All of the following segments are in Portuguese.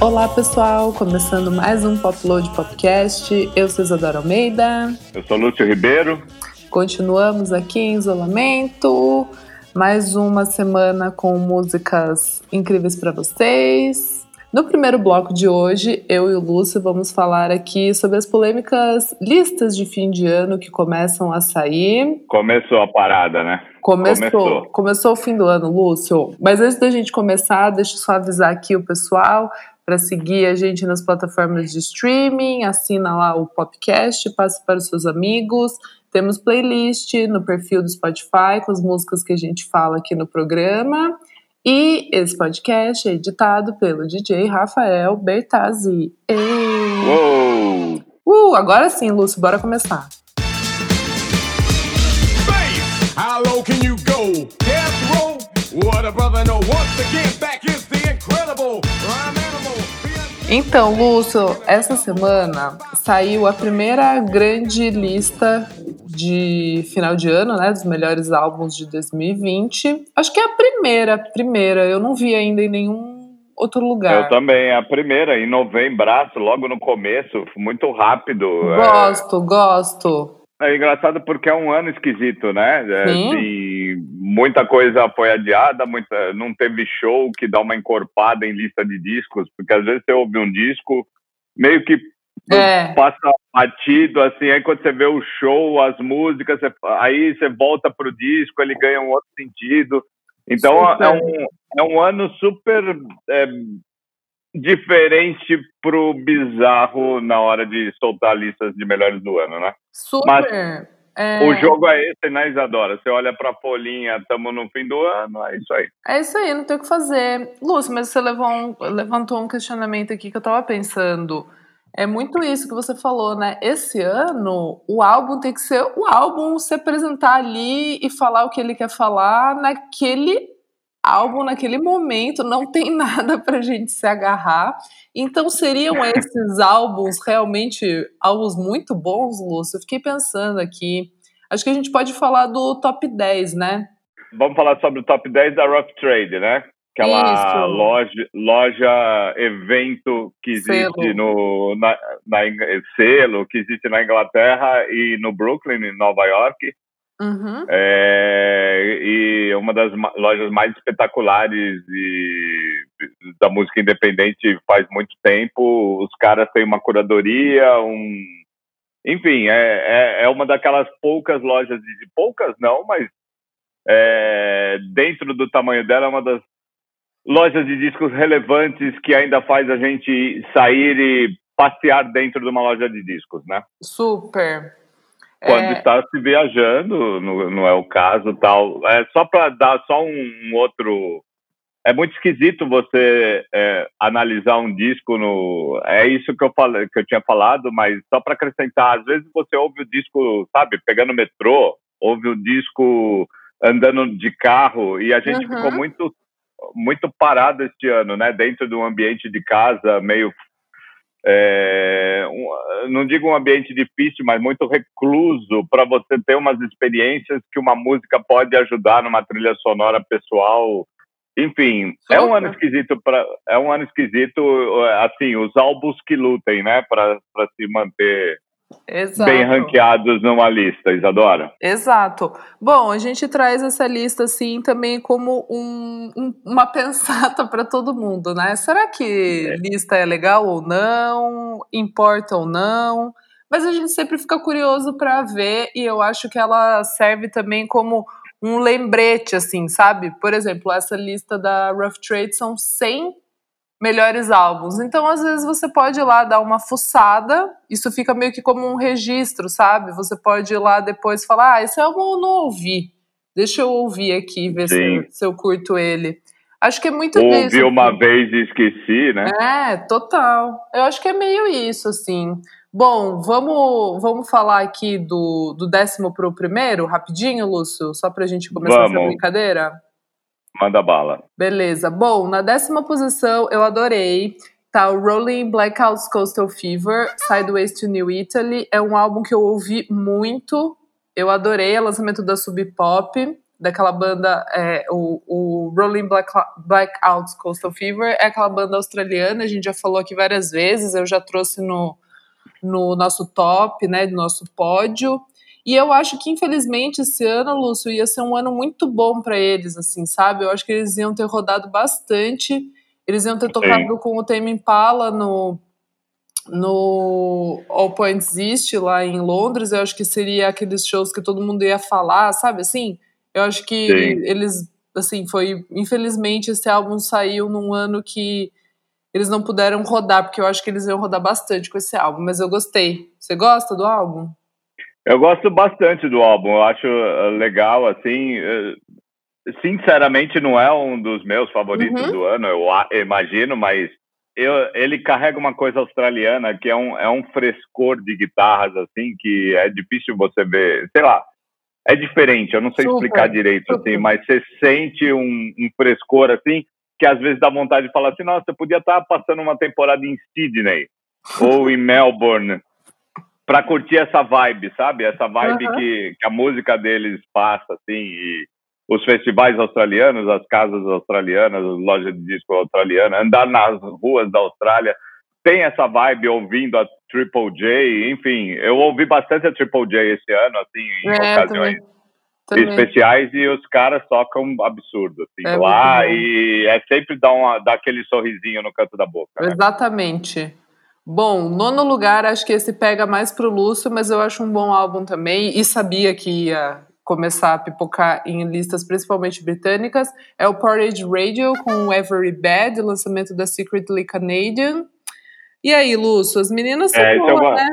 Olá pessoal, começando mais um Popload Podcast. Eu sou Isadora Almeida. Eu sou Lúcio Ribeiro. Continuamos aqui em isolamento. Mais uma semana com músicas incríveis para vocês. No primeiro bloco de hoje, eu e o Lúcio vamos falar aqui sobre as polêmicas listas de fim de ano que começam a sair. Começou a parada, né? Começou, começou, começou o fim do ano, Lúcio. Mas antes da gente começar, deixa eu só avisar aqui o pessoal para seguir a gente nas plataformas de streaming, assina lá o podcast, passe para os seus amigos. Temos playlist no perfil do Spotify com as músicas que a gente fala aqui no programa. E esse podcast é editado pelo DJ Rafael Bertazzi. Ei. Uou! Uh, agora sim, Lúcio, bora começar. How low can you go? Death row? What a brother. Once again, back is the incredible rhyme animal. Então, Lúcio, essa semana saiu a primeira grande lista de final de ano, né, dos melhores álbuns de 2020. Acho que é a primeira, primeira. Eu não vi ainda em nenhum outro lugar. Eu também, a primeira, em novembro, logo no começo, muito rápido. Gosto, é... gosto. É engraçado porque é um ano esquisito, né? É, assim, muita coisa foi adiada, muita, não teve show que dá uma encorpada em lista de discos, porque às vezes você ouve um disco meio que é. passa batido, assim, aí quando você vê o show, as músicas, você, aí você volta pro disco, ele ganha um outro sentido. Então é um, é um ano super é, diferente pro bizarro na hora de soltar listas de melhores do ano, né? Super. Mas é... o jogo é esse, né, Isadora? Você olha pra folhinha, estamos no fim do ano, é isso aí. É isso aí, não tem o que fazer. Lúcio, mas você um, levantou um questionamento aqui que eu tava pensando. É muito isso que você falou, né? Esse ano, o álbum tem que ser o álbum se apresentar ali e falar o que ele quer falar naquele álbum naquele momento, não tem nada para gente se agarrar. Então seriam esses álbuns realmente álbuns muito bons, Lúcio? Eu fiquei pensando aqui. Acho que a gente pode falar do top 10, né? Vamos falar sobre o top 10 da Rough Trade, né? Aquela loja, loja, evento que existe selo. no na, na, selo que existe na Inglaterra e no Brooklyn, em Nova York. Uhum. É, e uma das lojas mais espetaculares e, da música independente faz muito tempo. Os caras têm uma curadoria, um. Enfim, é, é, é uma daquelas poucas lojas, de poucas não, mas é, dentro do tamanho dela, é uma das lojas de discos relevantes que ainda faz a gente sair e passear dentro de uma loja de discos, né? Super quando é... está se viajando, não, não, é o caso tal. É só para dar só um, um, outro. É muito esquisito você é, analisar um disco no. É isso que eu falei, que eu tinha falado, mas só para acrescentar, às vezes você ouve o disco, sabe, pegando metrô, ouve o disco andando de carro e a gente uhum. ficou muito muito parado este ano, né? Dentro de um ambiente de casa meio é, um, não digo um ambiente difícil, mas muito recluso para você ter umas experiências que uma música pode ajudar numa trilha sonora pessoal. Enfim, é um ano esquisito para é um ano esquisito assim os álbuns que lutem, né, para se manter Exato. bem ranqueados numa lista, Isadora. Exato. Bom, a gente traz essa lista assim também como um, um, uma pensata para todo mundo, né? Será que é. lista é legal ou não? Importa ou não? Mas a gente sempre fica curioso para ver e eu acho que ela serve também como um lembrete, assim, sabe? Por exemplo, essa lista da Rough Trade são 100 melhores álbuns. Então, às vezes, você pode ir lá dar uma fuçada, isso fica meio que como um registro, sabe? Você pode ir lá depois falar: ah, esse álbum eu não ouvi. Deixa eu ouvir aqui, ver se, se, eu curto ele. Acho que é muito Ouvi uma assim. vez e esqueci, né? É, total. Eu acho que é meio isso, assim. Bom, vamos, vamos falar aqui do, do décimo para o primeiro, rapidinho, Lúcio, só para a gente começar vamos. essa brincadeira? Manda bala. Beleza. Bom, na décima posição eu adorei. Tá o Rolling Blackouts Coastal Fever, Sideways to New Italy. É um álbum que eu ouvi muito. Eu adorei o lançamento da Sub Pop. daquela banda, é, o, o Rolling Black, Blackouts Coastal Fever, é aquela banda australiana, a gente já falou aqui várias vezes, eu já trouxe no, no nosso top, né, do nosso pódio. E eu acho que, infelizmente, esse ano, Lúcio, ia ser um ano muito bom para eles, assim, sabe? Eu acho que eles iam ter rodado bastante, eles iam ter tocado Sim. com o Tame Impala no, no All Points East, lá em Londres. Eu acho que seria aqueles shows que todo mundo ia falar, sabe assim? Eu acho que Sim. eles, assim, foi... Infelizmente, esse álbum saiu num ano que eles não puderam rodar, porque eu acho que eles iam rodar bastante com esse álbum, mas eu gostei. Você gosta do álbum? Eu gosto bastante do álbum, eu acho eh, legal, assim. Eh, sinceramente, não é um dos meus favoritos uhum. do ano, eu imagino, mas eu, ele carrega uma coisa australiana que é um, é um frescor de guitarras, assim, que é difícil você ver. Sei lá, é diferente, eu não sei super, explicar direito, super. assim, mas você sente um, um frescor, assim, que às vezes dá vontade de falar assim, nossa, você podia estar passando uma temporada em Sydney ou em Melbourne para curtir essa vibe, sabe? Essa vibe uhum. que, que, a música deles passa, assim, e os festivais australianos, as casas australianas, as lojas de disco australianas, andar nas ruas da Austrália, tem essa vibe ouvindo a Triple J, enfim, eu ouvi bastante a Triple J esse ano, assim, em é, ocasiões também. Também. especiais e os caras tocam absurdo, assim, é lá e é sempre dar, uma, dar aquele sorrisinho no canto da boca. Né? Bom, nono lugar, acho que esse pega mais pro Lúcio, mas eu acho um bom álbum também e sabia que ia começar a pipocar em listas principalmente britânicas. É o Portage Radio com Every Bad, lançamento da Secretly Canadian. E aí, Lúcio, as meninas são é, boas, é uma... né?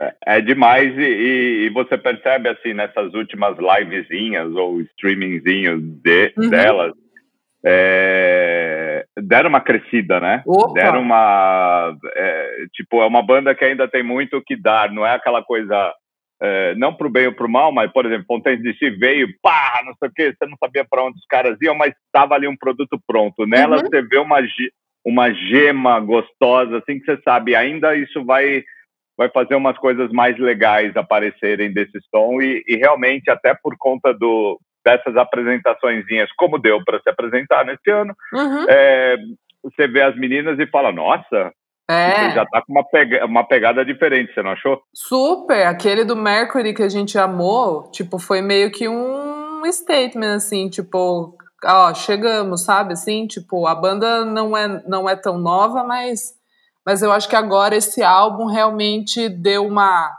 É, é demais e, e, você percebe assim nessas últimas livezinhas ou streamingzinhos de, uhum. delas é, deram uma crescida, né? Opa. Deram uma é, tipo é uma banda que ainda tem muito o que dar, não é aquela coisa é, não pro bem ou pro mal, mas por exemplo, Fontaine DC veio, pá, não sei o que, você não sabia para onde os caras iam, mas estava ali um produto pronto. Nela uhum. você vê uma uma gema gostosa, assim que você sabe, ainda isso vai vai fazer umas coisas mais legais aparecerem desse som e, e realmente até por conta do dessas apresentaçõezinhas, como deu para se apresentar nesse ano, uhum. é, você vê as meninas e fala, nossa, é. já tá com uma, pega uma pegada diferente, você não achou? Super! Aquele do Mercury que a gente amou, tipo, foi meio que um statement, assim, tipo, ó, chegamos, sabe? Assim, tipo, a banda não é, não é tão nova, mas mas eu acho que agora esse álbum realmente deu uma,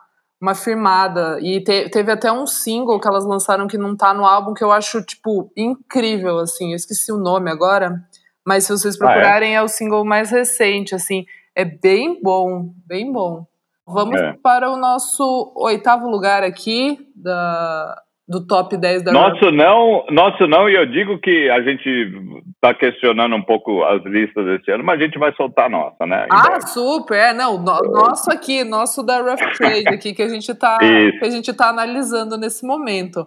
uma firmada. E te, teve até um single que elas lançaram que não tá no álbum, que eu acho, tipo, incrível, assim. Eu esqueci o nome agora, mas se vocês procurarem, ah, é? é? o single mais recente, assim. É bem bom, bem bom. Vamos é. para o nosso oitavo lugar aqui da, do top 10 da Nosso não, nosso não, e eu digo que a gente está questionando um pouco as listas desse ano, mas a gente vai soltar a nossa, né? Ah, super, é, não, no, nosso aqui, nosso da Rough Trade aqui, que a gente está que a gente tá analisando nesse momento.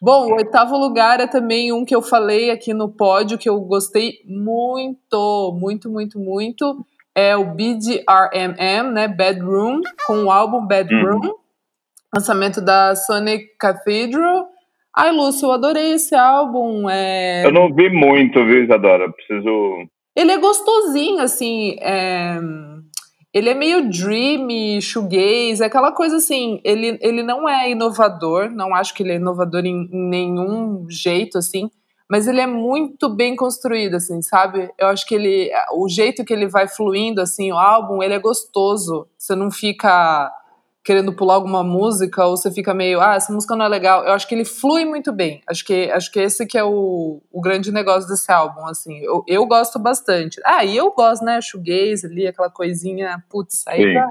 Bom, o oitavo lugar é também um que eu falei aqui no pódio, que eu gostei muito, muito, muito, muito, é o BDRMM, né, Bedroom, com o álbum Bedroom, uhum lançamento da Sonic Cathedral. Ai, Lúcio, eu adorei esse álbum. É... Eu não vi muito, viu, Isadora? Preciso. Ele é gostosinho, assim. É... Ele é meio dreamy, shoegaze, aquela coisa assim. Ele, ele não é inovador, não acho que ele é inovador em, em nenhum jeito, assim. Mas ele é muito bem construído, assim, sabe? Eu acho que ele, o jeito que ele vai fluindo, assim, o álbum, ele é gostoso. Você não fica querendo pular alguma música ou você fica meio, ah, essa música não é legal. Eu acho que ele flui muito bem. Acho que, acho que esse que é o, o grande negócio desse álbum, assim. Eu, eu gosto bastante. Ah, e eu gosto, né, shoegaze ali, aquela coisinha, putz, aí já,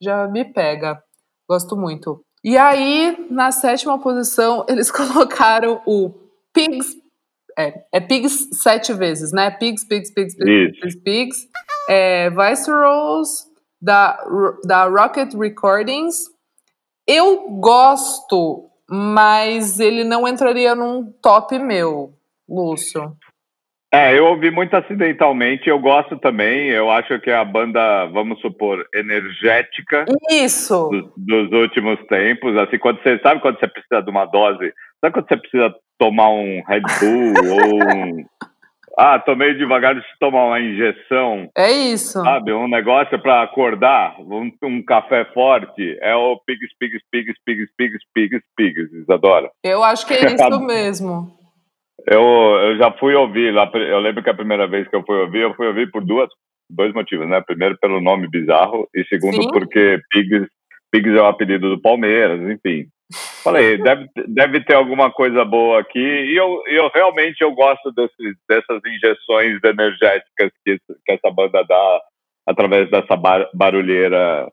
já me pega. Gosto muito. E aí, na sétima posição, eles colocaram o Pigs é, é Pigs sete vezes, né? Pigs, Pigs, Pigs, Pigs, Pigs, Pigs. É, Viceroys, da, da Rocket Recordings. Eu gosto, mas ele não entraria num top meu, Lúcio. É, eu ouvi muito acidentalmente, eu gosto também, eu acho que é a banda, vamos supor, energética Isso. Dos, dos últimos tempos, assim, quando você sabe quando você precisa de uma dose Sabe quando você precisa tomar um Red Bull ou um. Ah, tomei devagar de tomar uma injeção. É isso. Sabe, um negócio para acordar, um, um, café forte, é o pigs, pigs, pigs, pigs, pigs, pigs, pigs, Isadora. Eu acho que é isso mesmo. Eu, eu já fui ouvir lá, eu lembro que a primeira vez que eu fui ouvir, eu fui ouvir por duas, dois motivos, né? Primeiro pelo nome bizarro e segundo Sim. porque pigs, pigs é o apelido do Palmeiras, enfim. Falei, deve, deve ter alguma coisa boa aqui. E eu, eu realmente eu gosto desses, dessas injeções energéticas que, que essa banda dá através dessa bar, barulheira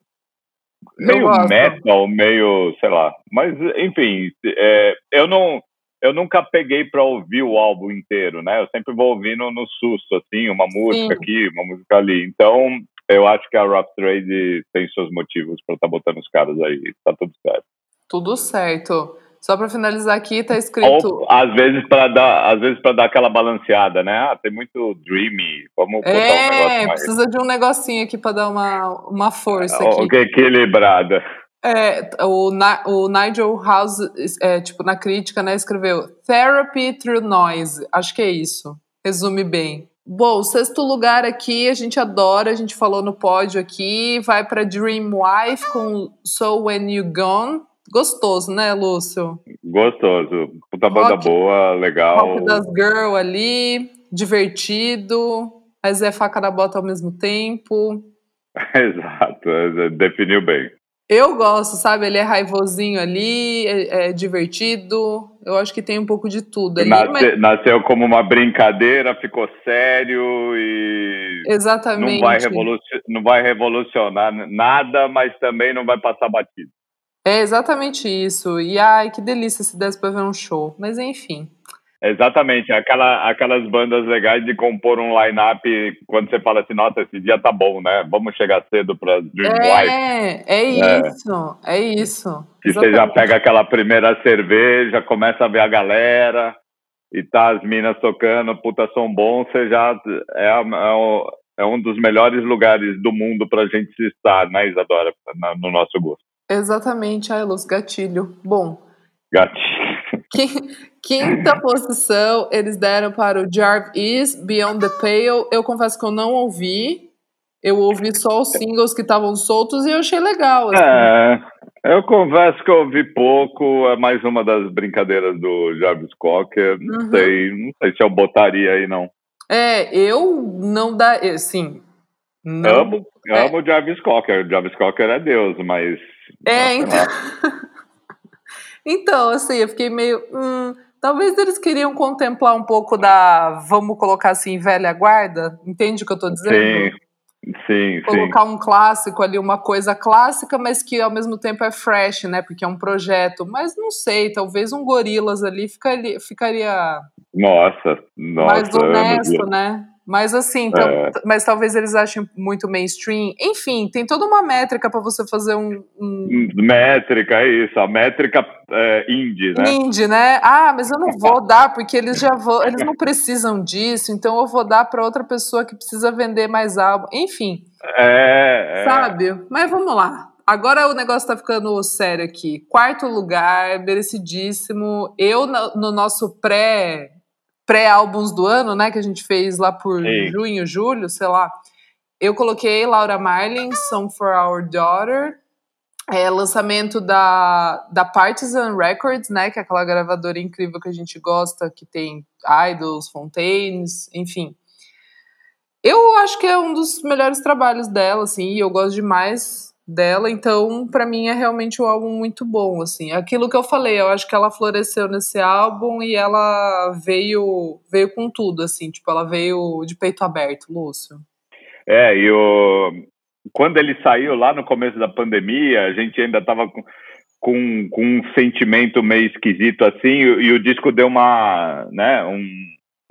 meio metal, meio, sei lá. Mas, enfim, é, eu não eu nunca peguei para ouvir o álbum inteiro, né? Eu sempre vou ouvindo no susto, assim, uma música Sim. aqui, uma música ali. Então, eu acho que a Rough Trade tem seus motivos para estar tá botando os caras aí. Tá tudo certo. Tudo certo. Só para finalizar aqui, tá escrito. Ou, às vezes para dar, às vezes para dar aquela balanceada, né? Ah, tem muito dreamy. Vamos botar é, um negócio mais. precisa de um negocinho aqui para dar uma, uma força aqui. Equilibrada. É, o, o Nigel House, é, tipo, na crítica, né, escreveu Therapy Through Noise. Acho que é isso. Resume bem. Bom, sexto lugar aqui a gente adora, a gente falou no pódio aqui, vai para Dream Wife com So When You Gone. Gostoso, né, Lúcio? Gostoso. Puta banda rock, boa, legal. Rock das girl ali, divertido, mas é faca da bota ao mesmo tempo. Exato, definiu bem. Eu gosto, sabe? Ele é raivosinho ali, é, é divertido. Eu acho que tem um pouco de tudo ali. Nasce, mas... Nasceu como uma brincadeira, ficou sério e. Exatamente. Não vai, não vai revolucionar nada, mas também não vai passar batido. É exatamente isso. E ai, que delícia se desse pra ver um show. Mas enfim. Exatamente, aquela, aquelas bandas legais de compor um line-up quando você fala assim, nossa, esse dia tá bom, né? Vamos chegar cedo pra Dream é, É, isso, é, é isso. E você já pega aquela primeira cerveja, começa a ver a galera, e tá as minas tocando, puta som bom, você já é, é, é um dos melhores lugares do mundo pra gente estar, né, Isadora, no nosso gosto. Exatamente, ai, Luz, gatilho. Bom. Gatilho. Quinta posição, eles deram para o Jarvis Beyond the Pale. Eu confesso que eu não ouvi. Eu ouvi só os singles que estavam soltos e eu achei legal. Assim. É, eu confesso que eu ouvi pouco. É mais uma das brincadeiras do Jarvis Cocker. Não uhum. sei, não sei se eu botaria aí, não. É, eu não dá. Sim. Não, amo, é. amo o Jarvis Cocker. O Jarvis Cocker é Deus, mas. É, então. então, assim, eu fiquei meio. Hum, talvez eles queriam contemplar um pouco da, vamos colocar assim, velha guarda. Entende o que eu estou dizendo? Sim. Sim, Colocar sim. um clássico ali, uma coisa clássica, mas que ao mesmo tempo é fresh, né? Porque é um projeto. Mas não sei, talvez um Gorilas ali ficaria, ficaria nossa, nossa, mais honesto, né? Mas assim, é. mas talvez eles achem muito mainstream. Enfim, tem toda uma métrica para você fazer um, um, Métrica, é isso, a métrica é, indie, né? Indie, né? Ah, mas eu não vou dar, porque eles já vão, eles não precisam disso, então eu vou dar para outra pessoa que precisa vender mais álbum. Enfim. É, é. Sabe? Mas vamos lá. Agora o negócio tá ficando sério aqui. Quarto lugar, merecidíssimo. Eu, no nosso pré pré-álbuns do ano, né, que a gente fez lá por Sim. junho, julho, sei lá. Eu coloquei Laura Marlin, Song for Our Daughter, é, lançamento da, da Partisan Records, né, que é aquela gravadora incrível que a gente gosta, que tem Idols, Fontaines, enfim. Eu acho que é um dos melhores trabalhos dela, assim, e eu gosto demais dela, então para mim é realmente um álbum muito bom, assim. Aquilo que eu falei, eu acho que ela floresceu nesse álbum e ela veio veio com tudo, assim, tipo, ela veio de peito aberto, Lúcio. É, e o quando ele saiu lá no começo da pandemia, a gente ainda tava com com, com um sentimento meio esquisito assim, e, e o disco deu uma, né, um,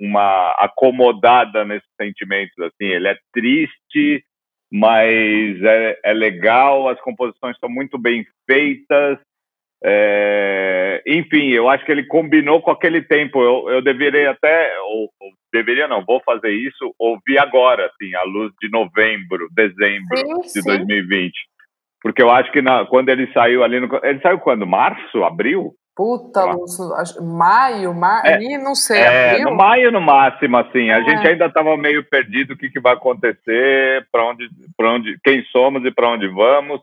uma acomodada nesses sentimentos assim, ele é triste, mas é, é legal, as composições são muito bem feitas. É, enfim, eu acho que ele combinou com aquele tempo. Eu, eu deveria até, ou, ou, deveria não, vou fazer isso, ouvir agora, assim, à luz de novembro, dezembro sim, de sim. 2020. Porque eu acho que na, quando ele saiu ali no. Ele saiu quando? Março? Abril? Puta, Lúcio, maio, maio, é, não sei, é? No maio no máximo, assim, a é. gente ainda estava meio perdido o que, que vai acontecer, para onde, para onde, quem somos e para onde vamos.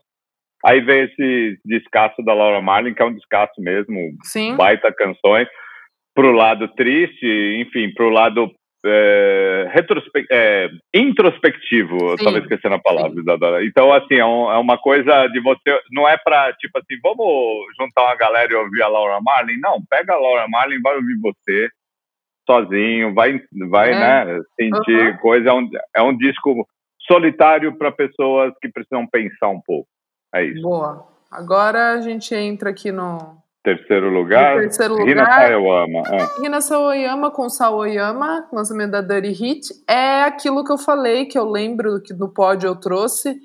Aí veio esse descasso da Laura Marlin, que é um descasso mesmo, Sim. baita canções, pro lado triste, enfim, pro lado é, é, introspectivo, Sim. eu estava esquecendo a palavra. Então, assim, é, um, é, uma coisa de você. Não é para, tipo assim, vamos juntar uma galera e ouvir a Laura Marlin. Não, pega a Laura Marlin, vai ouvir você sozinho, vai, vai é. né, sentir uhum. coisa. É um, é um disco solitário para pessoas que precisam pensar um pouco. É isso. Boa. Agora a gente entra aqui no, Terceiro lugar, terceiro lugar Rina Sawayama. É. Rina Sawayama com Sawayama, lançamento da Dirty Hit. É aquilo que eu falei, que eu lembro que no pódio eu trouxe.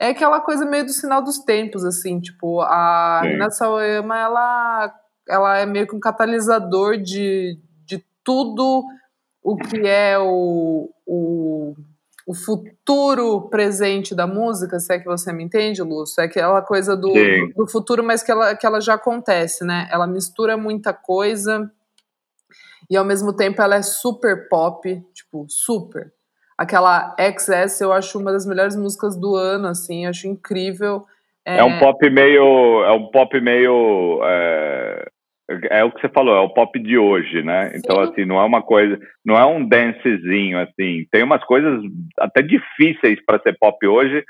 É aquela coisa meio do sinal dos tempos, assim. Tipo, a Sim. Rina Sawayama, ela, ela é meio que um catalisador de, de tudo o que é o, o o futuro presente da música, se é que você me entende, Lúcio, é aquela coisa do, do, futuro, mas que ela, que ela já acontece, né? Ela mistura muita coisa e ao mesmo tempo ela é super pop, tipo, super. Aquela XS eu acho uma das melhores músicas do ano, assim, acho incrível. É, é um pop meio. É um pop meio. É é o que você falou, é o pop de hoje, né? Então, Sim. Então, assim, não é uma coisa, não é um dancezinho, assim. Tem umas coisas até difíceis para ser pop hoje,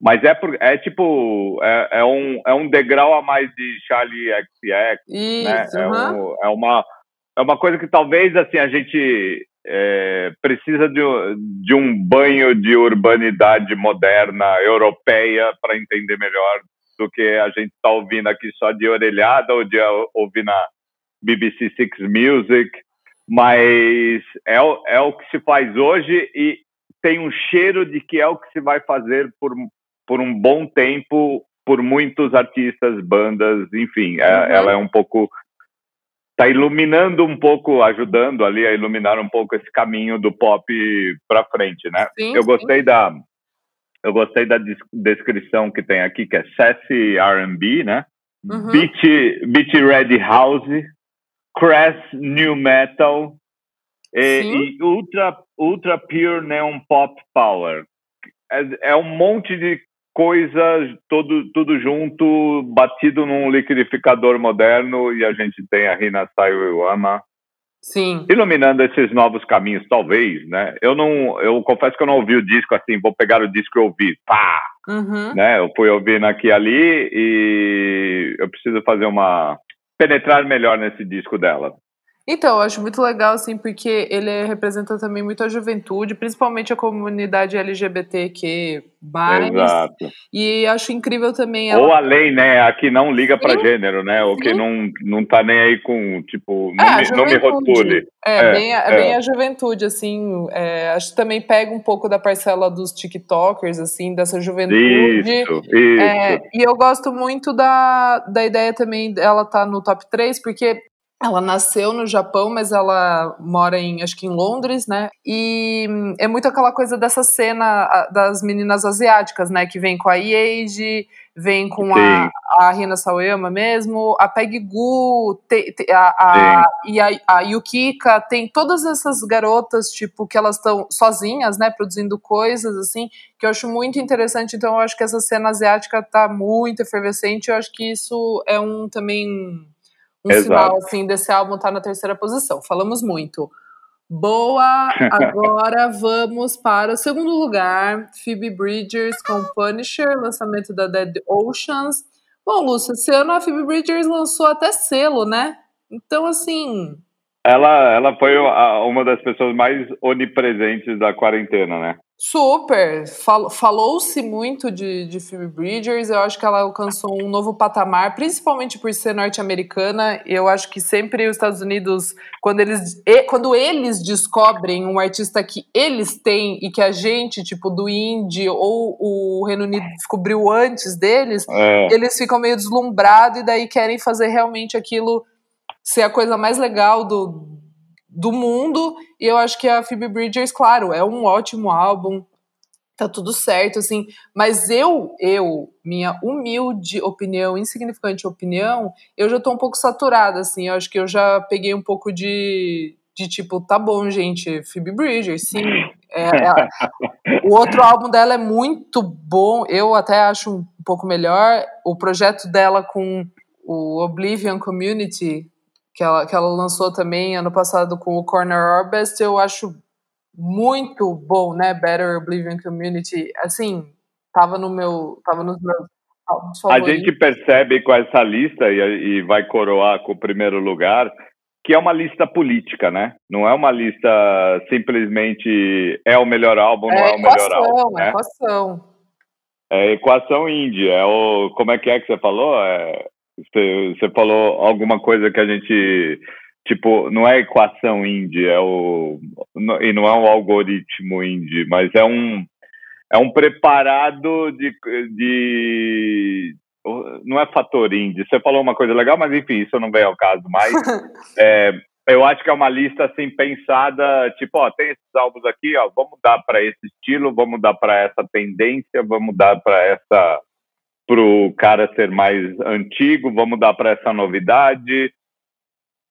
mas é, por, é tipo, é, é, um, é um degrau a mais de Charlie XX, Isso, né? É, um, é, uma, é uma coisa que talvez, assim, a gente é, precisa de, de um banho de urbanidade moderna, europeia, para entender melhor do que a gente está ouvindo aqui só de orelhada ou de ouvir na BBC Six Music, mas é, é o que se faz hoje e tem um cheiro de que é o que se vai fazer por, por um bom tempo por muitos artistas, bandas, enfim, é, uhum. ela é um pouco está iluminando um pouco, ajudando ali a iluminar um pouco esse caminho do pop para frente, né? Sim, eu gostei sim. da eu gostei da descrição que tem aqui, que é sassy R&B, né? Uhum. Beat, beat Red House, Crass New Metal e, e, Ultra, Ultra Pure Neon Pop Power. É, é um monte de coisas, todo, tudo junto, batido num liquidificador moderno e a gente tem a Rina Saiwama Sim. Iluminando esses novos caminhos, talvez, né? Eu não, eu confesso que eu não ouvi o disco assim, vou pegar o disco e ouvir, pá! Uhum. Né? Eu fui ouvindo aqui e ali e eu preciso fazer uma penetrar melhor nesse disco dela. Então, eu acho muito legal, assim, porque ele representa também muito a juventude, principalmente a comunidade LGBTQ+. Exato. E acho incrível também... Ela... Ou a lei, né, a que não liga para gênero, né, ou que não, não tá nem aí com, tipo, não, é, me, não me rotule. É, é, bem, é, bem a juventude, assim, é, acho que também pega um pouco da parcela dos tiktokers, assim, dessa juventude. Isso, isso. É, e eu gosto muito da, da ideia também, ela tá no top 3, porque ela nasceu no Japão, mas ela mora em, acho que em Londres, né? E é muito aquela coisa dessa cena das meninas asiáticas, né? Que vem com a Yeji, vem com a, a Rina Sawayama mesmo, a Peggy Gu, te, te, a, a, e a, a Yukika, tem todas essas garotas, tipo, que elas estão sozinhas, né? Produzindo coisas, assim, que eu acho muito interessante. Então, eu acho que essa cena asiática tá muito efervescente. Eu acho que isso é um também um Exato. sinal assim desse álbum tá na terceira posição. Falamos muito. Boa, agora vamos para o segundo lugar, Phoebe Bridgers com Punisher, lançamento da Dead Oceans. Bom, Lúcia, esse ano a Phoebe Bridgers lançou até selo, né? Então, assim... Ela, ela foi uma das pessoas mais onipresentes da quarentena, né? Super! Falou-se muito de, de Phoebe Bridgers, eu acho que ela alcançou um novo patamar, principalmente por ser norte-americana. Eu acho que sempre os Estados Unidos, quando eles, quando eles descobrem um artista que eles têm e que a gente, tipo, do indie ou o Reino Unido descobriu antes deles, é. eles ficam meio deslumbrados e daí querem fazer realmente aquilo ser a coisa mais legal do, do mundo. E eu acho que a Phoebe Bridgers, claro, é um ótimo álbum. tá tudo certo, assim. Mas eu, eu, minha humilde opinião, insignificante opinião, eu já tô um pouco saturada, assim. Eu acho que eu já peguei um pouco de, de tipo, tá bom, gente, Phoebe Bridgers, sim. É, é, o outro álbum dela é muito bom, eu até acho um pouco melhor. O projeto dela com o Oblivion Community, que ela, que ela lançou também ano passado com o Corner Orbest, eu acho muito bom, né? Better Oblivion Community. Assim, tava no meu. Tava nos meus. A gente percebe com essa lista, e, e vai coroar com o primeiro lugar, que é uma lista política, né? Não é uma lista simplesmente é o melhor álbum, não é, é o melhor álbum. É né? equação. É equação índia. É o, como é que é que você falou? É, você, você falou alguma coisa que a gente tipo, não é equação indie, é o e não é um algoritmo indie, mas é um é um preparado de, de não é fator indie. Você falou uma coisa legal, mas enfim, isso não vem ao caso mais. é, eu acho que é uma lista assim pensada, tipo, ó, tem esses álbuns aqui, ó, vamos dar para esse estilo, vamos dar para essa tendência, vamos dar para essa pro cara ser mais antigo, vamos dar para essa novidade,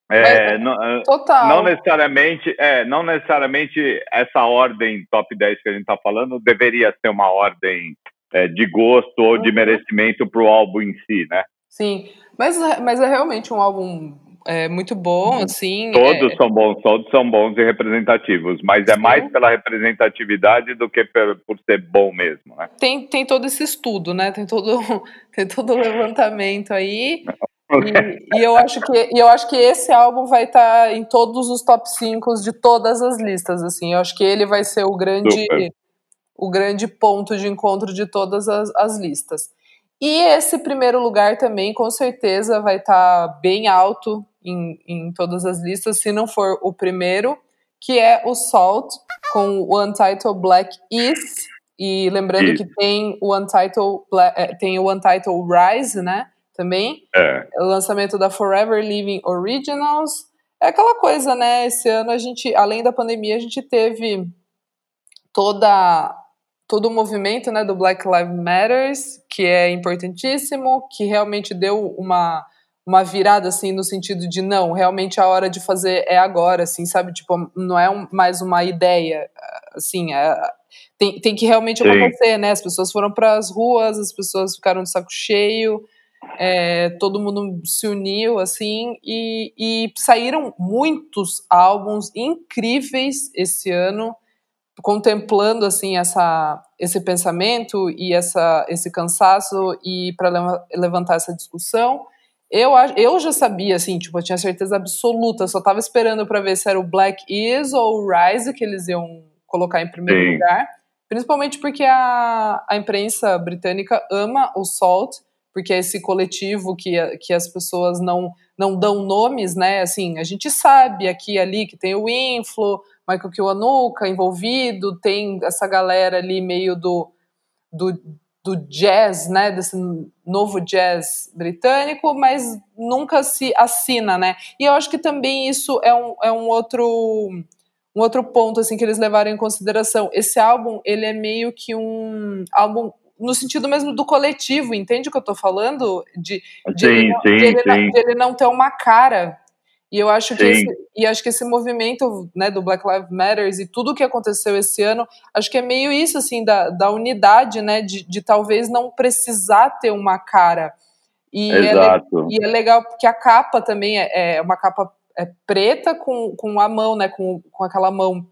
é, não, é, Total. não necessariamente, é, não necessariamente essa ordem top 10 que a gente está falando deveria ser uma ordem é, de gosto ou de uhum. merecimento para o álbum em si, né? Sim, mas, mas é realmente um álbum é, muito bom, uhum. assim. Todos é... são bons, todos são bons e representativos, mas é Sim. é mais pela representatividade do que por, por ser bom mesmo, né? Tem, tem todo esse estudo, né? Tem todo, tem todo o levantamento aí. E, e, eu acho que, eu acho que esse álbum vai estar tá em todos os top 5 de todas as listas, assim. Eu acho que ele vai ser o grande, o grande ponto de encontro de todas as, as listas. E esse primeiro lugar também, com certeza, vai estar tá bem alto em, em todas as listas, se não for o primeiro, que é o Salt, com o Untitled Black East. E lembrando que tem o Untitled, Black, é, tem o Untitled Rise, né? também. É. O lançamento da Forever Living Originals. É aquela coisa, né? Esse ano a gente, além da pandemia, a gente teve toda todo o movimento, né, do Black Lives Matters, que é importantíssimo, que realmente deu uma uma virada assim no sentido de não, realmente a hora de fazer é agora, assim, sabe? Tipo, não é um, mais uma ideia, assim, é, tem, tem que realmente Sim. acontecer, né? As pessoas foram para as ruas, as pessoas ficaram de saco cheio, é, todo mundo se uniu assim e, e, saíram muitos álbuns incríveis esse ano contemplando assim essa esse pensamento e essa esse cansaço e para levantar essa discussão eu eu já sabia assim tipo eu tinha certeza absoluta só estava esperando para ver se era o Black Is ou o Rise que eles iam colocar em primeiro Sim. lugar principalmente porque a, a imprensa britânica ama o Salt porque é esse coletivo que, que as pessoas não, não dão nomes, né? Assim, a gente sabe aqui e ali que tem o Inflo, Michael Kiwanuka envolvido, tem essa galera ali meio do, do, do jazz, né? Desse novo jazz britânico, mas nunca se assina, né? E eu acho que também isso é um, é um outro um outro ponto assim que eles levaram em consideração. Esse álbum, ele é meio que um álbum no sentido mesmo do coletivo, entende o que eu estou falando? De, de, sim, ele, sim, de, ele, sim. de ele não ter uma cara. E eu acho que esse, e acho que esse movimento né, do Black Lives Matters e tudo o que aconteceu esse ano, acho que é meio isso assim da, da unidade, né, de, de talvez não precisar ter uma cara. E Exato. É, e é legal porque a capa também é, é uma capa é preta com, com a mão, né, com, com aquela mão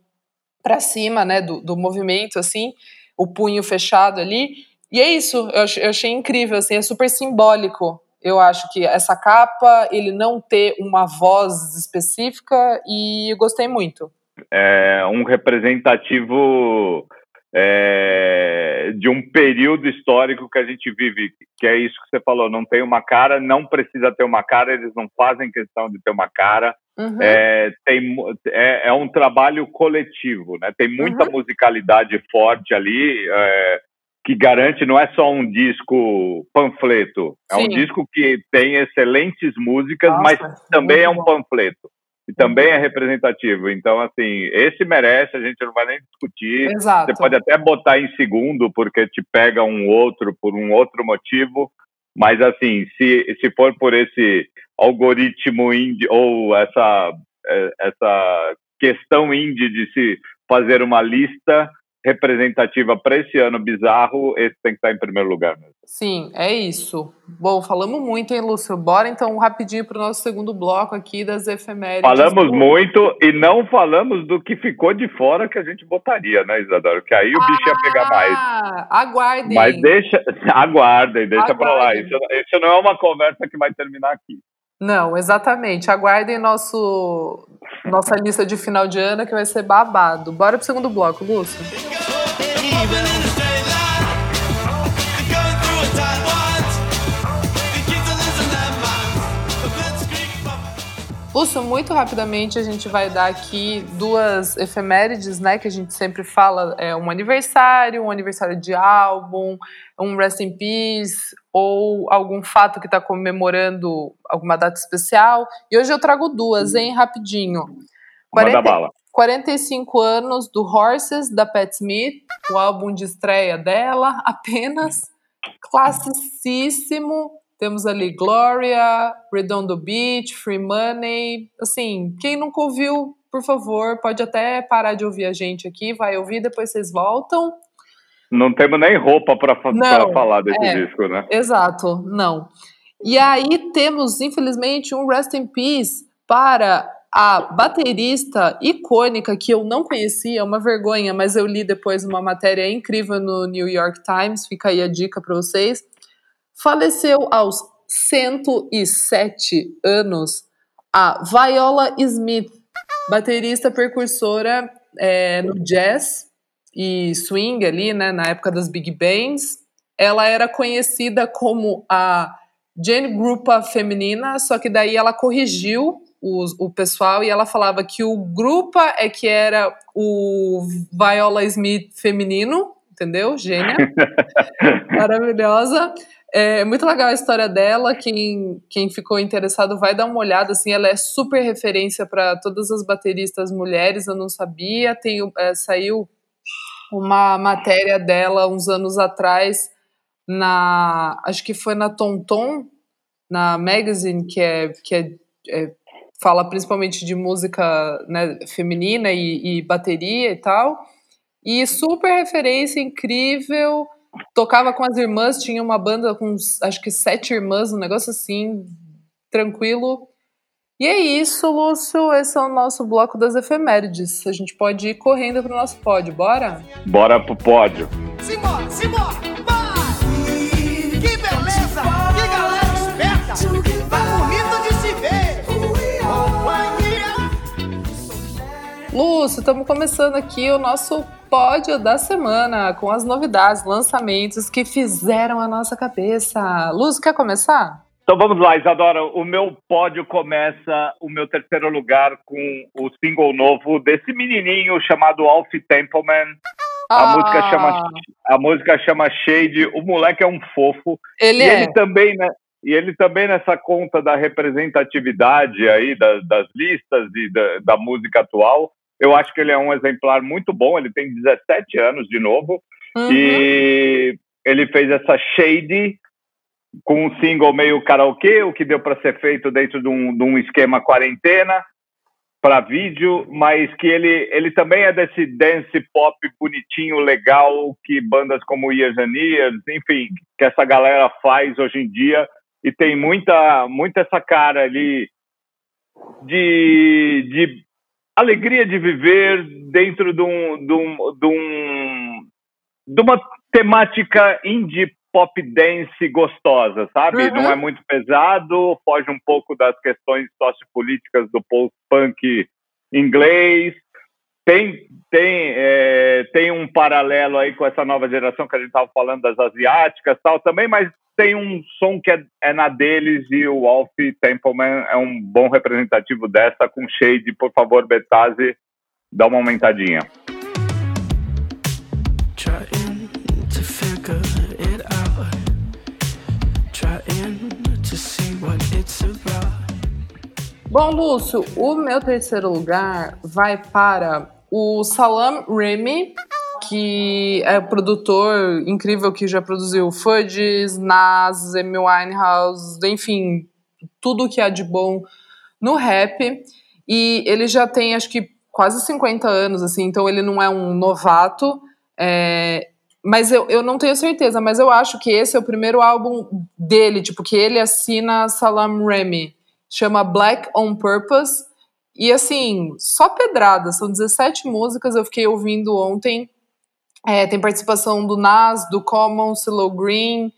para cima, né, do, do movimento assim, o punho fechado ali. E é isso, eu achei, eu achei incrível, assim, é super simbólico. Eu acho que essa capa, ele não ter uma voz específica e gostei muito. É um representativo é, de um período histórico que a gente vive, que é isso que você falou, não tem uma cara, não precisa ter uma cara, eles não fazem questão de ter uma cara. Uhum. É, tem, é, é, um trabalho coletivo, né? Tem muita uhum. musicalidade forte ali. É, que garante não é só um disco panfleto, é Sim. um disco que tem excelentes músicas, Nossa, mas também é um panfleto. e também é representativo. Então, assim, esse merece, a gente não vai nem discutir. Exato. Você pode até botar em segundo, porque te pega um outro por um outro motivo, mas, assim, se, se for por esse algoritmo indie, ou essa, é, essa questão indie de se fazer uma lista, representativa para esse ano bizarro, esse tem que estar em primeiro lugar mesmo. Sim, é isso. Bom, falamos muito, hein, Lúcio? Bora então rapidinho para o nosso segundo bloco aqui das efemérides. Falamos do... muito e não falamos do que ficou de fora que a gente botaria, né, Isadora? Que aí o ah, bicho ia pegar mais. Aguardem. Mas deixa, aguardem, deixa para lá. Isso, isso não é uma conversa que vai terminar aqui. Não, exatamente. Aguardem nosso nossa lista de final de ano que vai ser babado. Bora pro segundo bloco, Lúcio. Lúcio, muito rapidamente a gente vai dar aqui duas efemérides, né? Que a gente sempre fala, é um aniversário, um aniversário de álbum, um Rest in Peace, ou algum fato que está comemorando alguma data especial. E hoje eu trago duas, hein, rapidinho. 40, bala. 45 anos do Horses, da Pat Smith, o álbum de estreia dela, apenas. Classicíssimo, temos ali Gloria, Redondo Beach, Free Money. Assim, quem nunca ouviu, por favor, pode até parar de ouvir a gente aqui, vai ouvir, depois vocês voltam. Não temos nem roupa para falar desse é, disco, né? Exato, não. E aí temos, infelizmente, um Rest in Peace para a baterista icônica que eu não conhecia, é uma vergonha, mas eu li depois uma matéria incrível no New York Times, fica aí a dica para vocês faleceu aos 107 anos a Viola Smith, baterista precursora é, no jazz e swing ali, né, na época das big bands. Ela era conhecida como a Jane Grupa feminina, só que daí ela corrigiu o, o pessoal e ela falava que o Grupa é que era o Viola Smith feminino, entendeu? Gênia. Maravilhosa. É muito legal a história dela. Quem, quem ficou interessado vai dar uma olhada. Assim, ela é super referência para todas as bateristas mulheres. Eu não sabia. Tem, é, saiu uma matéria dela uns anos atrás na, acho que foi na Tonton, na Magazine, que é, que é, é fala principalmente de música né, feminina e, e bateria e tal. E super referência, incrível tocava com as irmãs, tinha uma banda com acho que sete irmãs, um negócio assim, tranquilo. E é isso, Lúcio. Esse é o nosso bloco das efemérides. A gente pode ir correndo pro nosso pódio, bora? Bora pro pódio. Simbora, simbora! Que beleza! Que galera esperta! Tá bonito de se ver! Lúcio, estamos começando aqui o nosso pódio da semana, com as novidades, lançamentos que fizeram a nossa cabeça. Luz, quer começar? Então vamos lá, Isadora. O meu pódio começa, o meu terceiro lugar, com o single novo desse menininho chamado Alf Templeman. Ah. A, música chama, a música chama Shade. O moleque é um fofo. Ele e é. ele também, né? E ele também nessa conta da representatividade aí das, das listas e da, da música atual, eu acho que ele é um exemplar muito bom. Ele tem 17 anos de novo. Uhum. E ele fez essa Shady com um single meio karaokê, o que deu para ser feito dentro de um, de um esquema quarentena para vídeo, mas que ele, ele também é desse dance pop bonitinho, legal, que bandas como Years and Years, enfim, que essa galera faz hoje em dia, e tem muita, muita essa cara ali de, de alegria de viver dentro de, um, de, um, de, um, de uma temática indie pop dance gostosa, sabe? Uhum. Não é muito pesado, foge um pouco das questões sociopolíticas do post-punk inglês. Tem, tem, é, tem um paralelo aí com essa nova geração que a gente estava falando das asiáticas tal também, mas tem um som que é, é, na deles e o Alf Templeman é um bom representativo dessa com shade. Por favor, Betase, dá uma aumentadinha. Bom, Lúcio, o meu terceiro lugar vai para o Salam Remy, que é produtor incrível que já produziu Fudges, Nas, Amy Winehouse, enfim, tudo que há de bom no rap. E ele já tem, acho que, quase 50 anos, assim, então ele não é um novato. É, mas eu, eu não tenho certeza, mas eu acho que esse é o primeiro álbum dele, tipo, que ele assina Salam Remy chama Black on Purpose. E assim, só pedrada, são 17 músicas, eu fiquei ouvindo ontem. É, tem participação do Nas, do Common, Silo Green.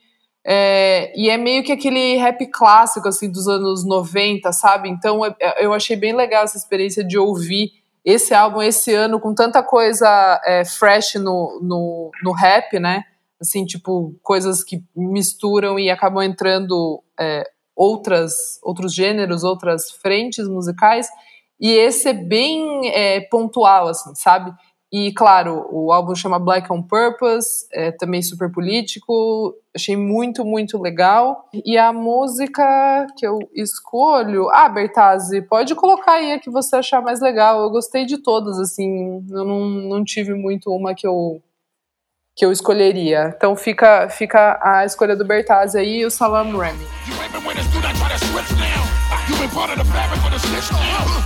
É, e é meio que aquele rap clássico, assim, dos anos 90, sabe? Então eu achei bem legal essa experiência de ouvir esse álbum esse ano com tanta coisa é, fresh no, no, no rap, né? Assim, tipo, coisas que misturam e acabam entrando é, outras, outros gêneros, outras frentes musicais, e esse é bem é, pontual, assim, sabe? E, claro, o álbum chama Black on Purpose, é também super político, achei muito, muito legal. E a música que eu escolho... Ah, Bertazzi, pode colocar aí a que você achar mais legal. Eu gostei de todas, assim, eu não, não tive muito uma que eu, que eu escolheria. Então fica, fica a escolha do Bertazzi aí e o Salam Remy. You've been part of the fabric of the system.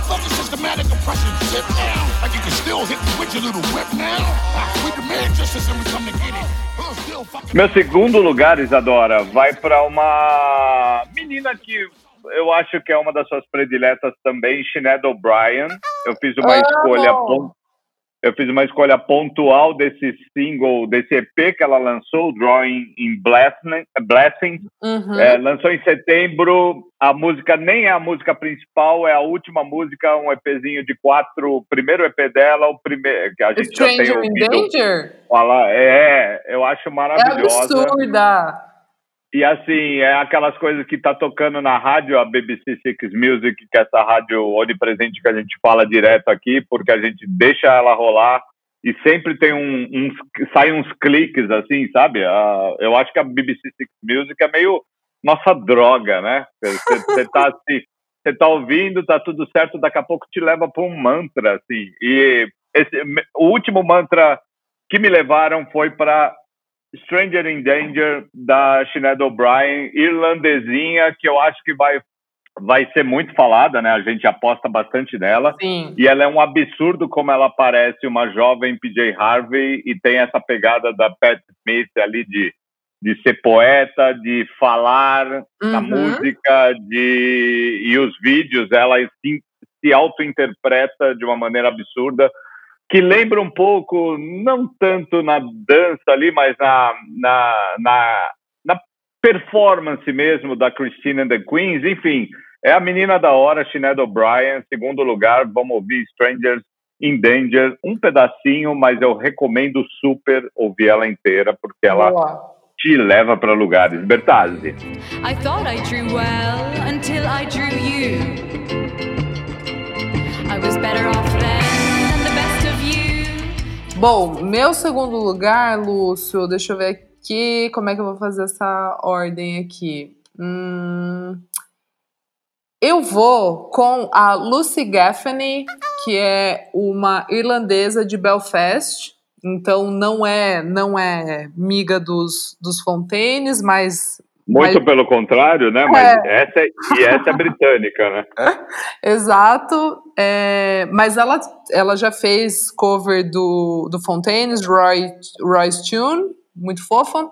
Fuck the systematic oppression. Sit down. Like you can still hit me with your little whip now. We demand justice and we come to get it. Meu segundo lugar, Isadora, vai para uma menina que eu acho que é uma das suas prediletas também, Sinead O'Brien. Eu fiz uma oh. escolha eu fiz uma escolha pontual desse single, desse EP que ela lançou, Drawing in Blessing. Blessing. Uhum. É, lançou em setembro. A música nem é a música principal, é a última música, um EPzinho de quatro. O primeiro EP dela, o primeiro que a gente Stranger já tem ouvido. in Danger? Fala, é, eu acho maravilhosa. É absurda. E assim, é aquelas coisas que tá tocando na rádio, a BBC Six Music, que é essa rádio onipresente que a gente fala direto aqui, porque a gente deixa ela rolar e sempre tem um, uns, sai uns cliques assim, sabe? Uh, eu acho que a BBC Six Music é meio nossa droga, né? Você tá assim, você tá ouvindo, tá tudo certo, daqui a pouco te leva para um mantra, assim. E esse, o último mantra que me levaram foi para Stranger in Danger, da Sinead O'Brien, irlandesinha, que eu acho que vai, vai ser muito falada, né? A gente aposta bastante nela. Sim. E ela é um absurdo como ela parece uma jovem PJ Harvey e tem essa pegada da Pat Smith ali de, de ser poeta, de falar uhum. música, de e os vídeos, ela se, se auto-interpreta de uma maneira absurda que lembra um pouco, não tanto na dança ali, mas na, na, na, na performance mesmo da Christine and the Queens. Enfim, é a menina da hora, Sinead O'Brien. Segundo lugar, vamos ouvir Strangers in Danger, um pedacinho, mas eu recomendo super ouvir ela inteira, porque ela Boa. te leva para lugares. Bertazzi. I thought I drew well until I drew you. I was better off Bom, meu segundo lugar, Lúcio, deixa eu ver aqui como é que eu vou fazer essa ordem aqui. Hum, eu vou com a Lucy Gaffney, que é uma irlandesa de Belfast. Então não é não é miga dos, dos Fontaines, mas muito mas... pelo contrário, né? Mas é. essa é, e essa é britânica, né? Exato. É, mas ela, ela já fez cover do, do Fontaines, Roy, Roy's Tune, muito fofa.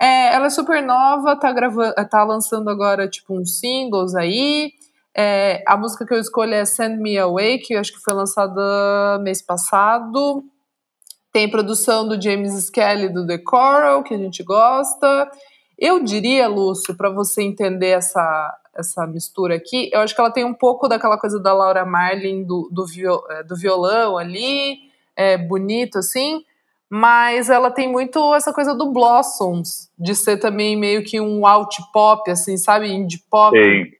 É, ela é super nova, tá, gravando, tá lançando agora tipo uns singles aí. É, a música que eu escolho é Send Me Away, que eu acho que foi lançada mês passado. Tem produção do James Skelly do The Coral, que a gente gosta. Eu diria, Lúcio, para você entender essa, essa mistura aqui, eu acho que ela tem um pouco daquela coisa da Laura Marlin, do, do, viol, é, do violão ali, é bonito assim, mas ela tem muito essa coisa do Blossoms, de ser também meio que um alt pop, assim, sabe? Indie pop. Sim.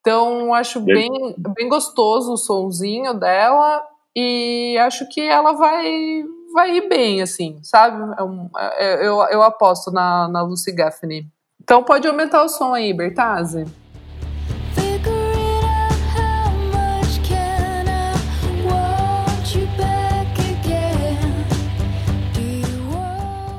Então, acho bem, bem gostoso o sonzinho dela e acho que ela vai vai ir bem, assim, sabe? É um, é, é, eu, eu aposto na, na Lucy Gaffney. Então pode aumentar o som aí, Bertazzi.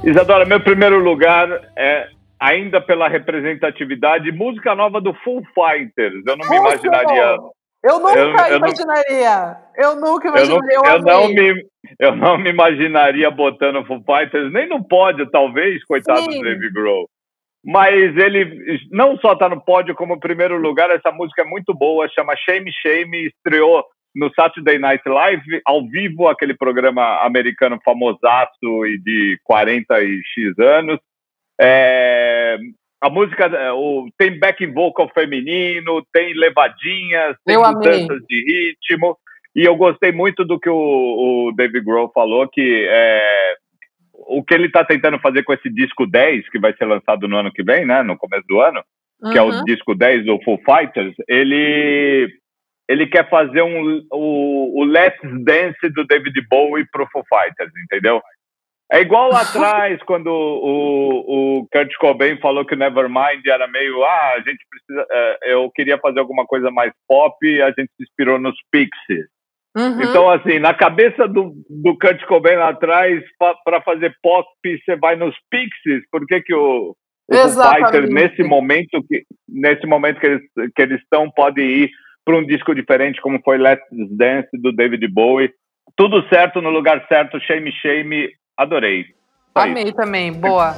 Isadora, meu primeiro lugar é ainda pela representatividade, música nova do Full Fighters. Eu não Nossa, me imaginaria eu nunca eu, eu imaginaria. Não, eu nunca imaginaria. Eu, eu, não me, eu não me imaginaria botando Full Fighters, nem no pódio, talvez, coitado Sim. do Dave Grohl. Mas ele não só está no pódio como primeiro lugar, essa música é muito boa, chama Shame Shame, estreou no Saturday Night Live, ao vivo, aquele programa americano famosaço e de 40 e X anos. É, a música o, tem back vocal feminino, tem levadinhas, tem mudanças de ritmo. E eu gostei muito do que o, o David Grohl falou, que é, o que ele está tentando fazer com esse disco 10, que vai ser lançado no ano que vem, né, no começo do ano, uhum. que é o uhum. disco 10 do Full Fighters, ele ele quer fazer um, o, o Let's Dance do David Bowie pro Foo Fighters, entendeu? É igual lá atrás, quando o, o Kurt Cobain falou que o Nevermind era meio, ah, a gente precisa, é, eu queria fazer alguma coisa mais pop, a gente se inspirou nos Pixies. Uhum. Então, assim, na cabeça do, do Kurt Cobain lá atrás, para fazer pop, você vai nos Pixies, por que que o, o Fighter, nesse momento que, nesse momento que eles, que eles estão, pode ir para um disco diferente, como foi Let's Dance, do David Bowie. Tudo certo no lugar certo, Shame Shame, adorei. Só Amei isso. também, boa.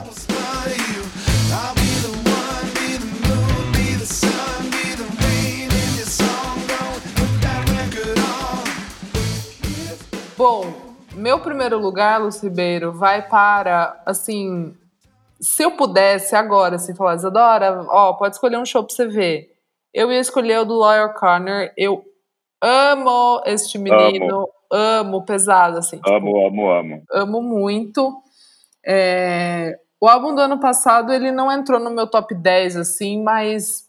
Bom, meu primeiro lugar, Luci Ribeiro, vai para, assim, se eu pudesse agora, assim, falar, Isadora, ó, pode escolher um show pra você ver. Eu ia escolher o do Lawyer Corner. Eu amo este menino, amo, amo pesado, assim. Amo, tipo, amo, amo. Amo muito. É... O álbum do ano passado, ele não entrou no meu top 10, assim, mas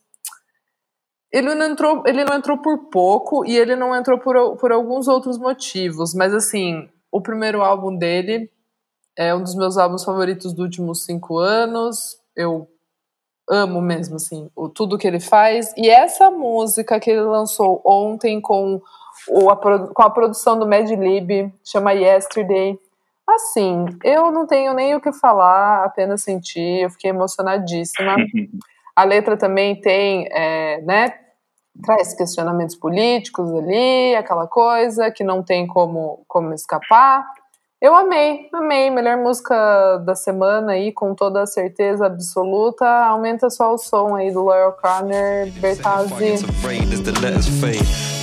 ele não entrou, ele não entrou por pouco e ele não entrou por, por alguns outros motivos. Mas, assim, o primeiro álbum dele é um dos meus álbuns favoritos dos últimos cinco anos. Eu amo mesmo, assim, o, tudo que ele faz. E essa música que ele lançou ontem com, o, a, com a produção do Mad Lib, chama Yesterday. Assim, eu não tenho nem o que falar, apenas sentir, eu fiquei emocionadíssima. A letra também tem, é, né, traz questionamentos políticos ali, aquela coisa que não tem como, como escapar. Eu amei, amei. Melhor música da semana aí, com toda a certeza absoluta. Aumenta só o som aí do Loyal Corner, Bertazzi.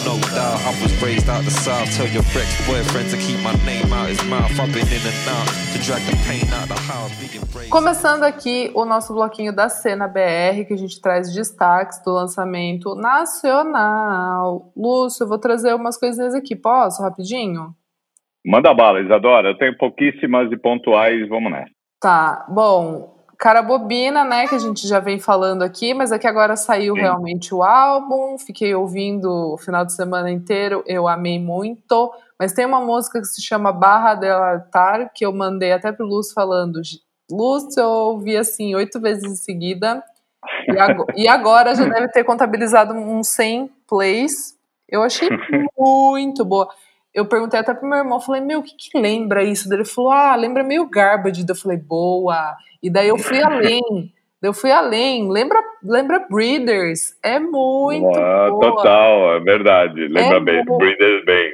No doubt, I was raised out the south. Tell your ex boyfriend to keep my name out his mouth. I've been in and out to drag the pain out the house. Começando aqui o nosso bloquinho da cena BR, que a gente traz destaques do lançamento nacional. Lúcio, eu vou trazer umas coisinhas aqui, posso, rapidinho? Manda bala, Isadora. Eu tenho pouquíssimas e pontuais, vamos nessa. Tá, bom. Cara Bobina, né, que a gente já vem falando aqui, mas aqui é agora saiu Sim. realmente o álbum, fiquei ouvindo o final de semana inteiro, eu amei muito, mas tem uma música que se chama Barra del Altar, que eu mandei até pro Lúcio falando, Lúcio, eu ouvi assim oito vezes em seguida, e agora, e agora já deve ter contabilizado uns 100 plays, eu achei muito boa eu perguntei até pro meu irmão, falei, meu, o que, que lembra isso? Ele falou, ah, lembra meio Garbage. Eu falei, boa. E daí eu fui além. eu fui além. Lembra, lembra Breeders? É muito ah, boa. Total, é verdade. Lembra é bem. Breeders bem.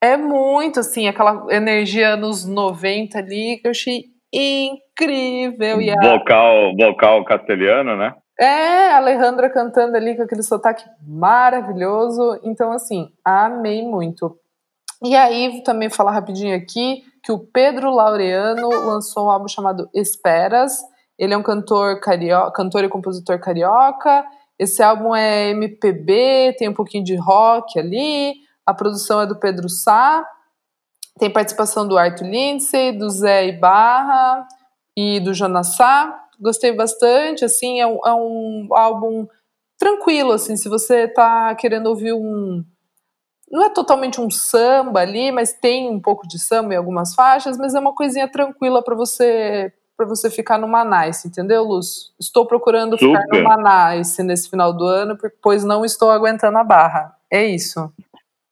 É muito, assim, aquela energia anos 90 ali que eu achei incrível. E a... vocal, vocal castelhano, né? É, a Alejandra cantando ali com aquele sotaque maravilhoso. Então, assim, amei muito. E aí, também falar rapidinho aqui que o Pedro Laureano lançou um álbum chamado Esperas. Ele é um cantor, carioca, cantor e compositor carioca. Esse álbum é MPB, tem um pouquinho de rock ali. A produção é do Pedro Sá. Tem participação do Arthur Lindsay, do Zé Ibarra e do Jonas Sá. Gostei bastante, assim, é um, é um álbum tranquilo, assim, se você tá querendo ouvir um, não é totalmente um samba ali, mas tem um pouco de samba em algumas faixas, mas é uma coisinha tranquila para você para você ficar numa nice, entendeu, Luz? Estou procurando Super. ficar numa nice nesse final do ano, pois não estou aguentando a barra. É isso.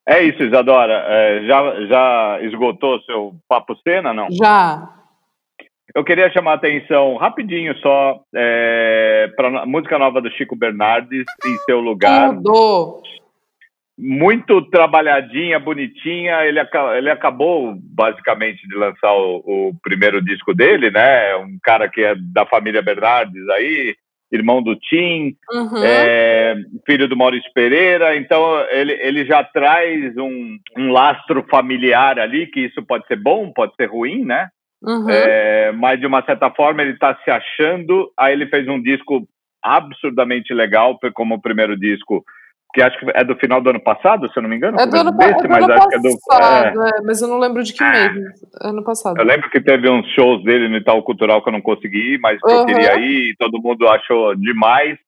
É isso, Isadora. É, já, já esgotou seu papo cena, não? Já. eu queria chamar a atenção rapidinho só é, para a música nova do Chico Bernardes, Em Seu Lugar. Tudo. Muito trabalhadinha, bonitinha. Ele, ele acabou, basicamente, de lançar o, o primeiro disco dele, né? Um cara que é da família Bernardes aí, irmão do Tim, Uhum. é, filho do Maurício Pereira, então ele, ele já traz um, um lastro familiar ali, que isso pode ser bom, pode ser ruim, né? Uhum. É, mas de uma certa forma ele está se achando. Aí ele fez um disco absurdamente legal, como o primeiro disco, que acho que é do final do ano passado, se eu não me engano. É do ano, é do ano é do. passado, é. é, mas eu não lembro de que mês. Ano passado. Eu lembro que teve uns shows dele no Itaú Cultural que eu não consegui ir, mas que eu Uhum. queria ir, e todo mundo achou demais.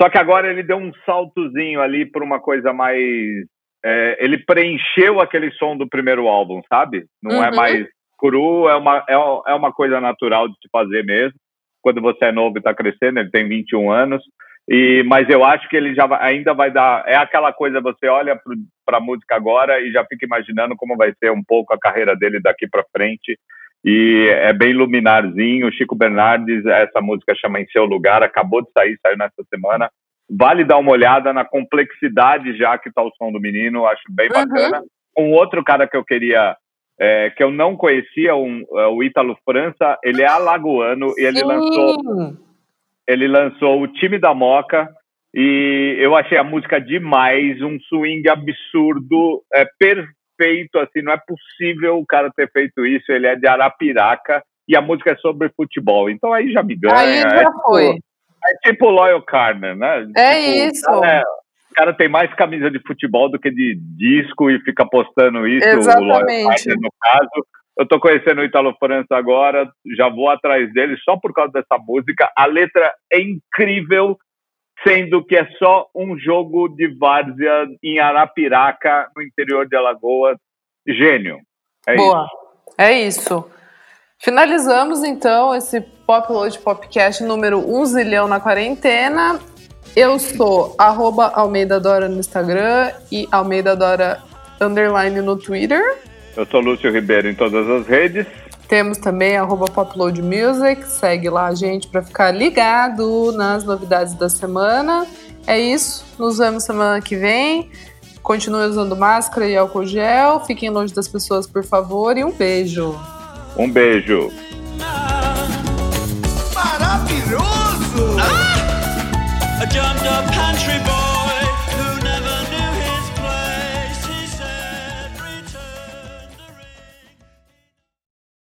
Só que agora ele deu um saltozinho ali para uma coisa mais. é, ele preencheu aquele som do primeiro álbum, sabe? Não é Uhum. mais cru, é uma, é, é uma coisa natural de se fazer mesmo. Quando você é novo e está crescendo, ele tem 21 anos. E, mas eu acho que ele já vai- ainda vai dar. É aquela coisa, você olha para a música agora e já fica imaginando como vai ser um pouco a carreira dele daqui para frente. E é bem luminarzinho. Chico Bernardes, essa música chama Em Seu Lugar, acabou de sair, saiu nessa semana. Vale dar uma olhada na complexidade já que está o som do menino, acho bem Uhum. bacana. Um outro cara que eu queria, é, que eu não conhecia, um, é, o Ítalo França, ele é alagoano e ele Sim. lançou ele lançou o time da Moca e eu achei a música demais, um swing absurdo, é perfeito, assim, não é possível o cara ter feito isso, ele é de Arapiraca e a música é sobre futebol, então aí já me ganha. Aí é, já tipo, foi. é tipo Loyal Carner, né? É Tipo, isso. O cara, é- o cara tem mais camisa de futebol do que de disco e fica postando isso, o Loyal Exatamente. Carner no caso. Eu tô conhecendo o Italo França agora, já vou atrás dele só por causa dessa música. A letra é incrível, sendo que é só um jogo de várzea em Arapiraca, no interior de Alagoas. Gênio. É Boa. isso. É isso. Finalizamos então esse Popload Popcast número 1 zilhão na quarentena. Eu sou arroba Almeida Dora no Instagram e Almeida Dora underline no Twitter. Eu sou Lúcio Ribeiro em todas as redes. Temos também arroba Popload Music. Segue lá a gente para ficar ligado nas novidades da semana. É isso. Nos vemos semana que vem. Continue usando máscara e álcool gel. Fiquem longe das pessoas, por favor. E um beijo. Um beijo. Maravilhoso! A jumped up country